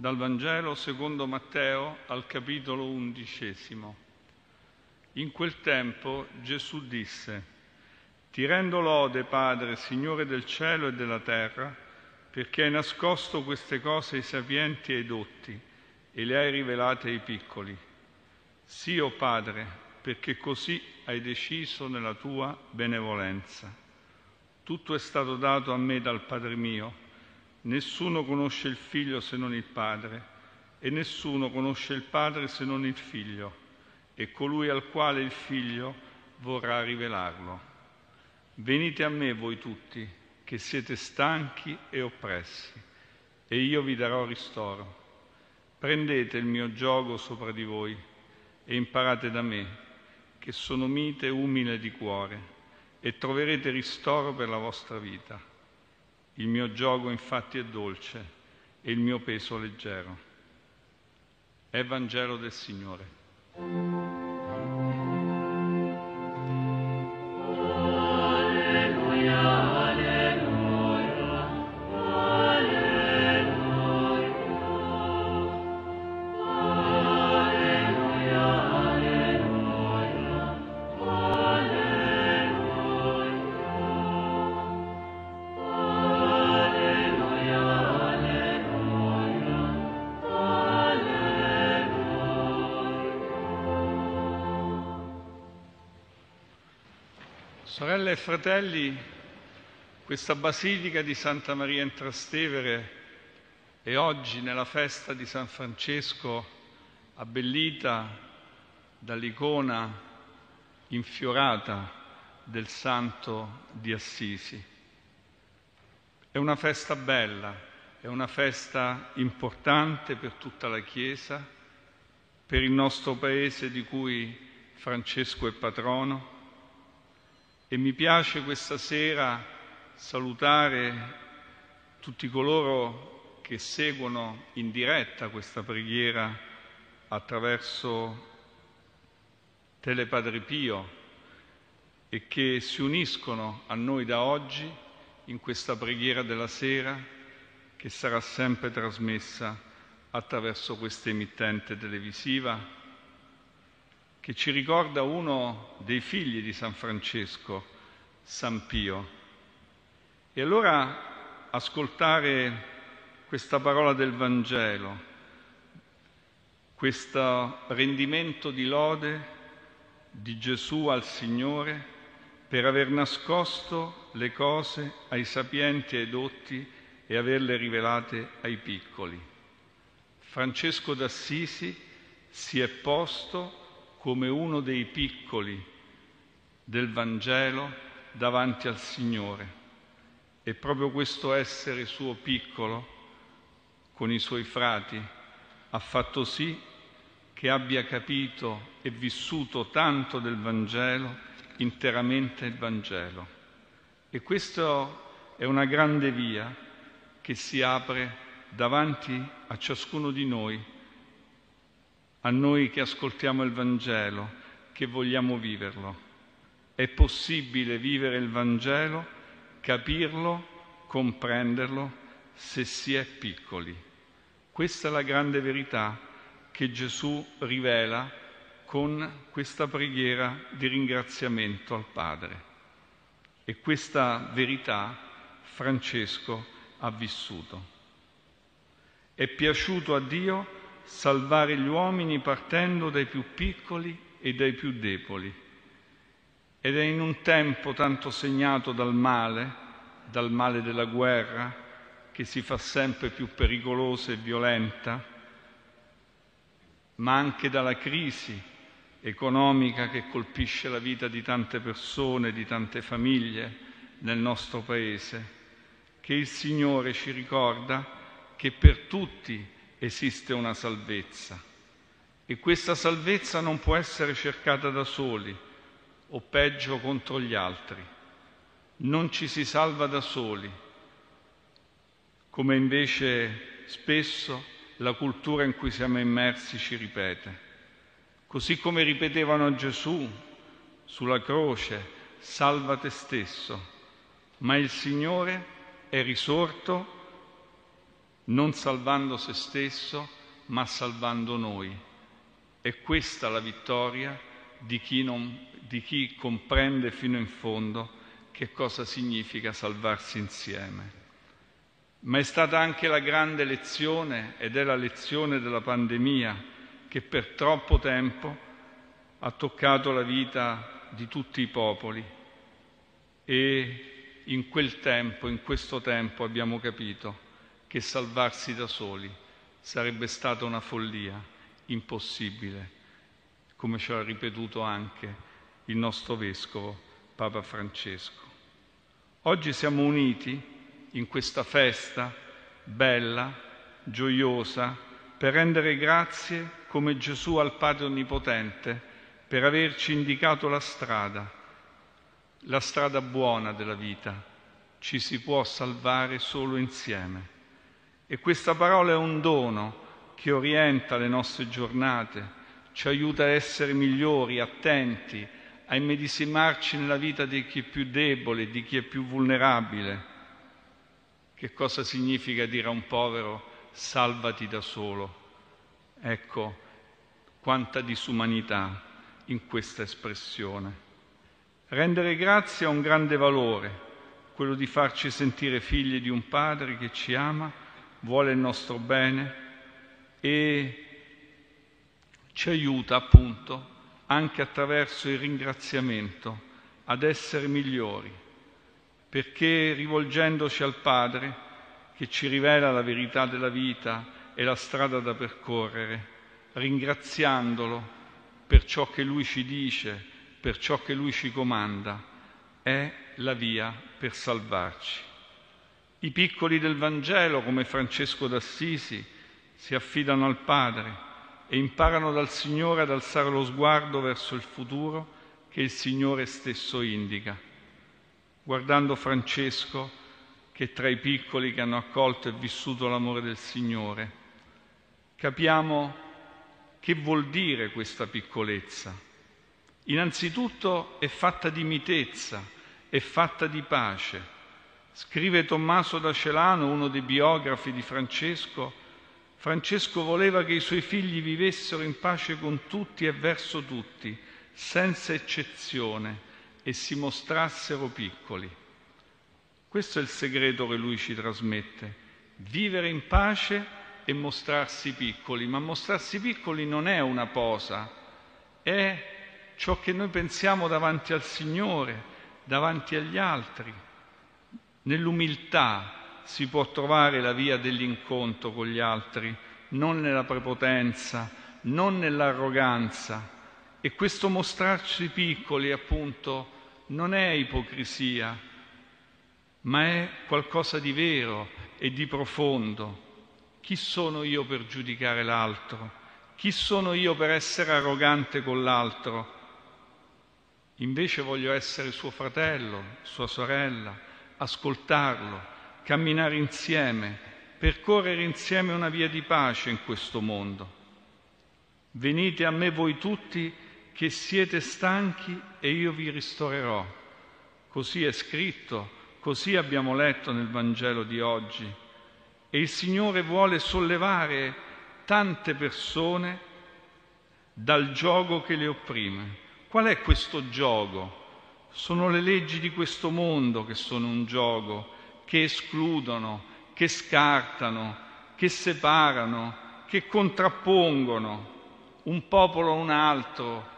Dal Vangelo secondo Matteo al capitolo undicesimo. In quel tempo Gesù disse, Ti rendo lode, Padre, Signore del cielo e della terra, perché hai nascosto queste cose ai sapienti e ai dotti e le hai rivelate ai piccoli. Sì, o oh Padre, perché così hai deciso nella tua benevolenza. Tutto è stato dato a me dal Padre mio Nessuno conosce il figlio se non il Padre e nessuno conosce il Padre se non il figlio e colui al quale il figlio vorrà rivelarlo. Venite a me voi tutti che siete stanchi e oppressi e io vi darò ristoro. Prendete il mio gioco sopra di voi e imparate da me, che sono mite e umile di cuore, e troverete ristoro per la vostra vita il mio gioco infatti è dolce e il mio peso leggero. È Vangelo del Signore. Sorelle e fratelli, questa Basilica di Santa Maria in Trastevere è oggi nella festa di San Francesco abbellita dall'icona infiorata del Santo di Assisi. È una festa bella, è una festa importante per tutta la Chiesa, per il nostro Paese di cui Francesco è patrono e mi piace questa sera salutare tutti coloro che seguono in diretta questa preghiera attraverso Telepadre Pio e che si uniscono a noi da oggi in questa preghiera della sera che sarà sempre trasmessa attraverso questa emittente televisiva che ci ricorda uno dei figli di San Francesco, San Pio. E allora ascoltare questa parola del Vangelo, questo rendimento di lode di Gesù al Signore per aver nascosto le cose ai sapienti e ai dotti e averle rivelate ai piccoli. Francesco d'Assisi si è posto come uno dei piccoli del Vangelo davanti al Signore. E proprio questo essere suo piccolo con i suoi frati ha fatto sì che abbia capito e vissuto tanto del Vangelo, interamente il Vangelo. E questa è una grande via che si apre davanti a ciascuno di noi a noi che ascoltiamo il Vangelo, che vogliamo viverlo. È possibile vivere il Vangelo, capirlo, comprenderlo se si è piccoli. Questa è la grande verità che Gesù rivela con questa preghiera di ringraziamento al Padre. E questa verità Francesco ha vissuto. È piaciuto a Dio salvare gli uomini partendo dai più piccoli e dai più deboli. Ed è in un tempo tanto segnato dal male, dal male della guerra, che si fa sempre più pericolosa e violenta, ma anche dalla crisi economica che colpisce la vita di tante persone, di tante famiglie nel nostro Paese, che il Signore ci ricorda che per tutti esiste una salvezza e questa salvezza non può essere cercata da soli o peggio contro gli altri. Non ci si salva da soli, come invece spesso la cultura in cui siamo immersi ci ripete. Così come ripetevano a Gesù sulla croce, salva te stesso, ma il Signore è risorto non salvando se stesso, ma salvando noi. È questa la vittoria di chi, non, di chi comprende fino in fondo che cosa significa salvarsi insieme. Ma è stata anche la grande lezione, ed è la lezione della pandemia, che per troppo tempo ha toccato la vita di tutti i popoli e in quel tempo, in questo tempo abbiamo capito che salvarsi da soli sarebbe stata una follia impossibile, come ci ha ripetuto anche il nostro vescovo Papa Francesco. Oggi siamo uniti in questa festa bella, gioiosa, per rendere grazie come Gesù al Padre Onnipotente per averci indicato la strada, la strada buona della vita. Ci si può salvare solo insieme. E questa parola è un dono che orienta le nostre giornate, ci aiuta a essere migliori, attenti, a immedesimarci nella vita di chi è più debole, di chi è più vulnerabile. Che cosa significa dire a un povero salvati da solo? Ecco quanta disumanità in questa espressione. Rendere grazie ha un grande valore, quello di farci sentire figli di un Padre che ci ama, vuole il nostro bene e ci aiuta appunto anche attraverso il ringraziamento ad essere migliori, perché rivolgendoci al Padre che ci rivela la verità della vita e la strada da percorrere, ringraziandolo per ciò che Lui ci dice, per ciò che Lui ci comanda, è la via per salvarci. I piccoli del Vangelo, come Francesco d'Assisi, si affidano al Padre e imparano dal Signore ad alzare lo sguardo verso il futuro che il Signore stesso indica. Guardando Francesco, che tra i piccoli che hanno accolto e vissuto l'amore del Signore, capiamo che vuol dire questa piccolezza. Innanzitutto è fatta di mitezza, è fatta di pace. Scrive Tommaso da Celano, uno dei biografi di Francesco, Francesco voleva che i suoi figli vivessero in pace con tutti e verso tutti, senza eccezione, e si mostrassero piccoli. Questo è il segreto che lui ci trasmette, vivere in pace e mostrarsi piccoli, ma mostrarsi piccoli non è una posa, è ciò che noi pensiamo davanti al Signore, davanti agli altri, nell'umiltà, si può trovare la via dell'incontro con gli altri, non nella prepotenza, non nell'arroganza. E questo mostrarci piccoli, appunto, non è ipocrisia, ma è qualcosa di vero e di profondo. Chi sono io per giudicare l'altro? Chi sono io per essere arrogante con l'altro? Invece voglio essere suo fratello, sua sorella, ascoltarlo, camminare insieme, percorrere insieme una via di pace in questo mondo. Venite a me voi tutti che siete stanchi e io vi ristorerò. Così è scritto, così abbiamo letto nel Vangelo di oggi. E il Signore vuole sollevare tante persone dal gioco che le opprime. Qual è questo gioco? Sono le leggi di questo mondo che sono un gioco che escludono, che scartano, che separano, che contrappongono un popolo a un altro,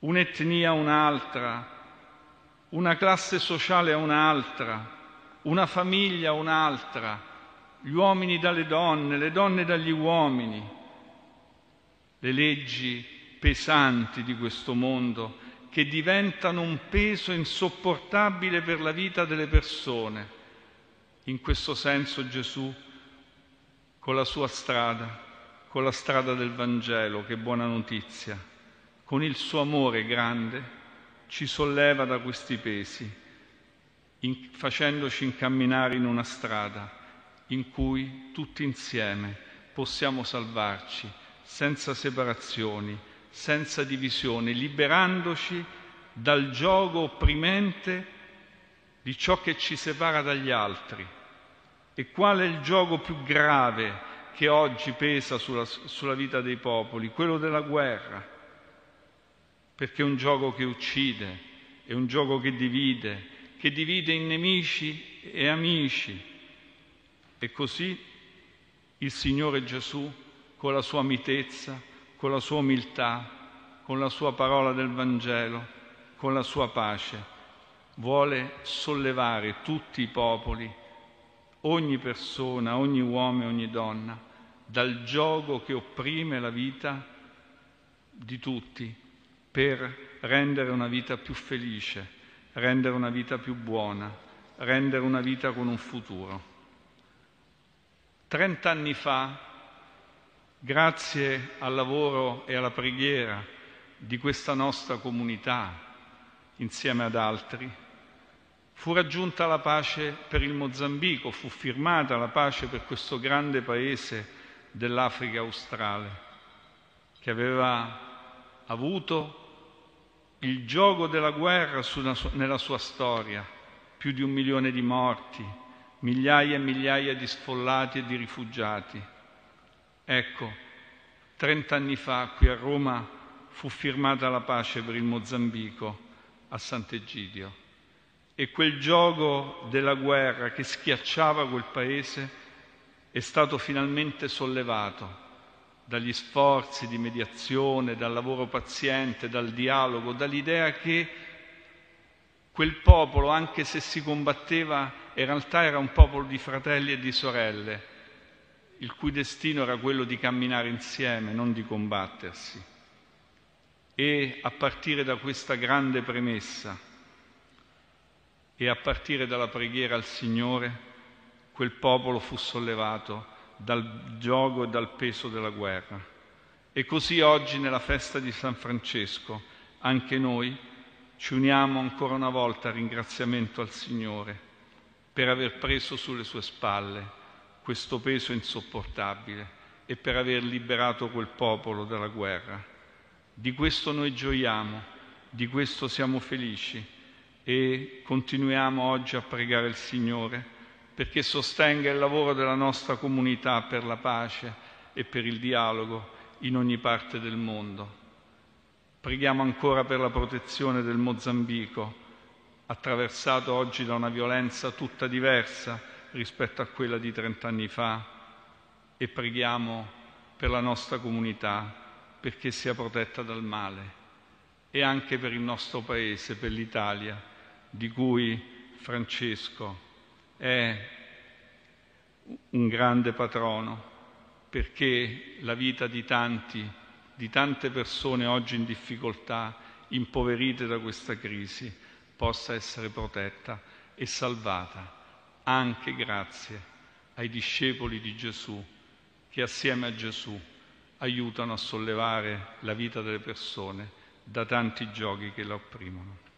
un'etnia a un'altra, una classe sociale a un'altra, una famiglia a un'altra, gli uomini dalle donne, le donne dagli uomini, le leggi pesanti di questo mondo che diventano un peso insopportabile per la vita delle persone. In questo senso Gesù, con la sua strada, con la strada del Vangelo, che buona notizia, con il suo amore grande, ci solleva da questi pesi, in, facendoci incamminare in una strada in cui tutti insieme possiamo salvarci senza separazioni, senza divisione, liberandoci dal gioco opprimente di ciò che ci separa dagli altri E qual è il gioco più grave che oggi pesa sulla, sulla vita dei popoli? Quello della guerra, perché è un gioco che uccide, è un gioco che divide, che divide in nemici e amici. E così il Signore Gesù, con la sua mitezza, con la sua umiltà, con la sua parola del Vangelo, con la sua pace, vuole sollevare tutti i popoli, ogni persona, ogni uomo e ogni donna, dal gioco che opprime la vita di tutti per rendere una vita più felice, rendere una vita più buona, rendere una vita con un futuro. Trent'anni fa, grazie al lavoro e alla preghiera di questa nostra comunità, insieme ad altri, fu raggiunta la pace per il Mozambico, fu firmata la pace per questo grande paese dell'Africa australe, che aveva avuto il gioco della guerra nella sua storia, più di un milione di morti, migliaia e migliaia di sfollati e di rifugiati. Ecco, trent'anni fa qui a Roma fu firmata la pace per il Mozambico a Sant'Egidio. E quel gioco della guerra che schiacciava quel paese è stato finalmente sollevato dagli sforzi di mediazione, dal lavoro paziente, dal dialogo, dall'idea che quel popolo, anche se si combatteva, in realtà era un popolo di fratelli e di sorelle, il cui destino era quello di camminare insieme, non di combattersi e a partire da questa grande premessa e a partire dalla preghiera al Signore, quel popolo fu sollevato dal gioco e dal peso della guerra. E così oggi nella festa di San Francesco anche noi ci uniamo ancora una volta a ringraziamento al Signore per aver preso sulle sue spalle questo peso insopportabile e per aver liberato quel popolo dalla guerra. Di questo noi gioiamo, di questo siamo felici e continuiamo oggi a pregare il Signore perché sostenga il lavoro della nostra comunità per la pace e per il dialogo in ogni parte del mondo. Preghiamo ancora per la protezione del Mozambico, attraversato oggi da una violenza tutta diversa rispetto a quella di trent'anni fa, e preghiamo per la nostra comunità perché sia protetta dal male e anche per il nostro Paese, per l'Italia, di cui Francesco è un grande patrono, perché la vita di tanti, di tante persone oggi in difficoltà, impoverite da questa crisi, possa essere protetta e salvata, anche grazie ai discepoli di Gesù, che assieme a Gesù aiutano a sollevare la vita delle persone da tanti giochi che la opprimono.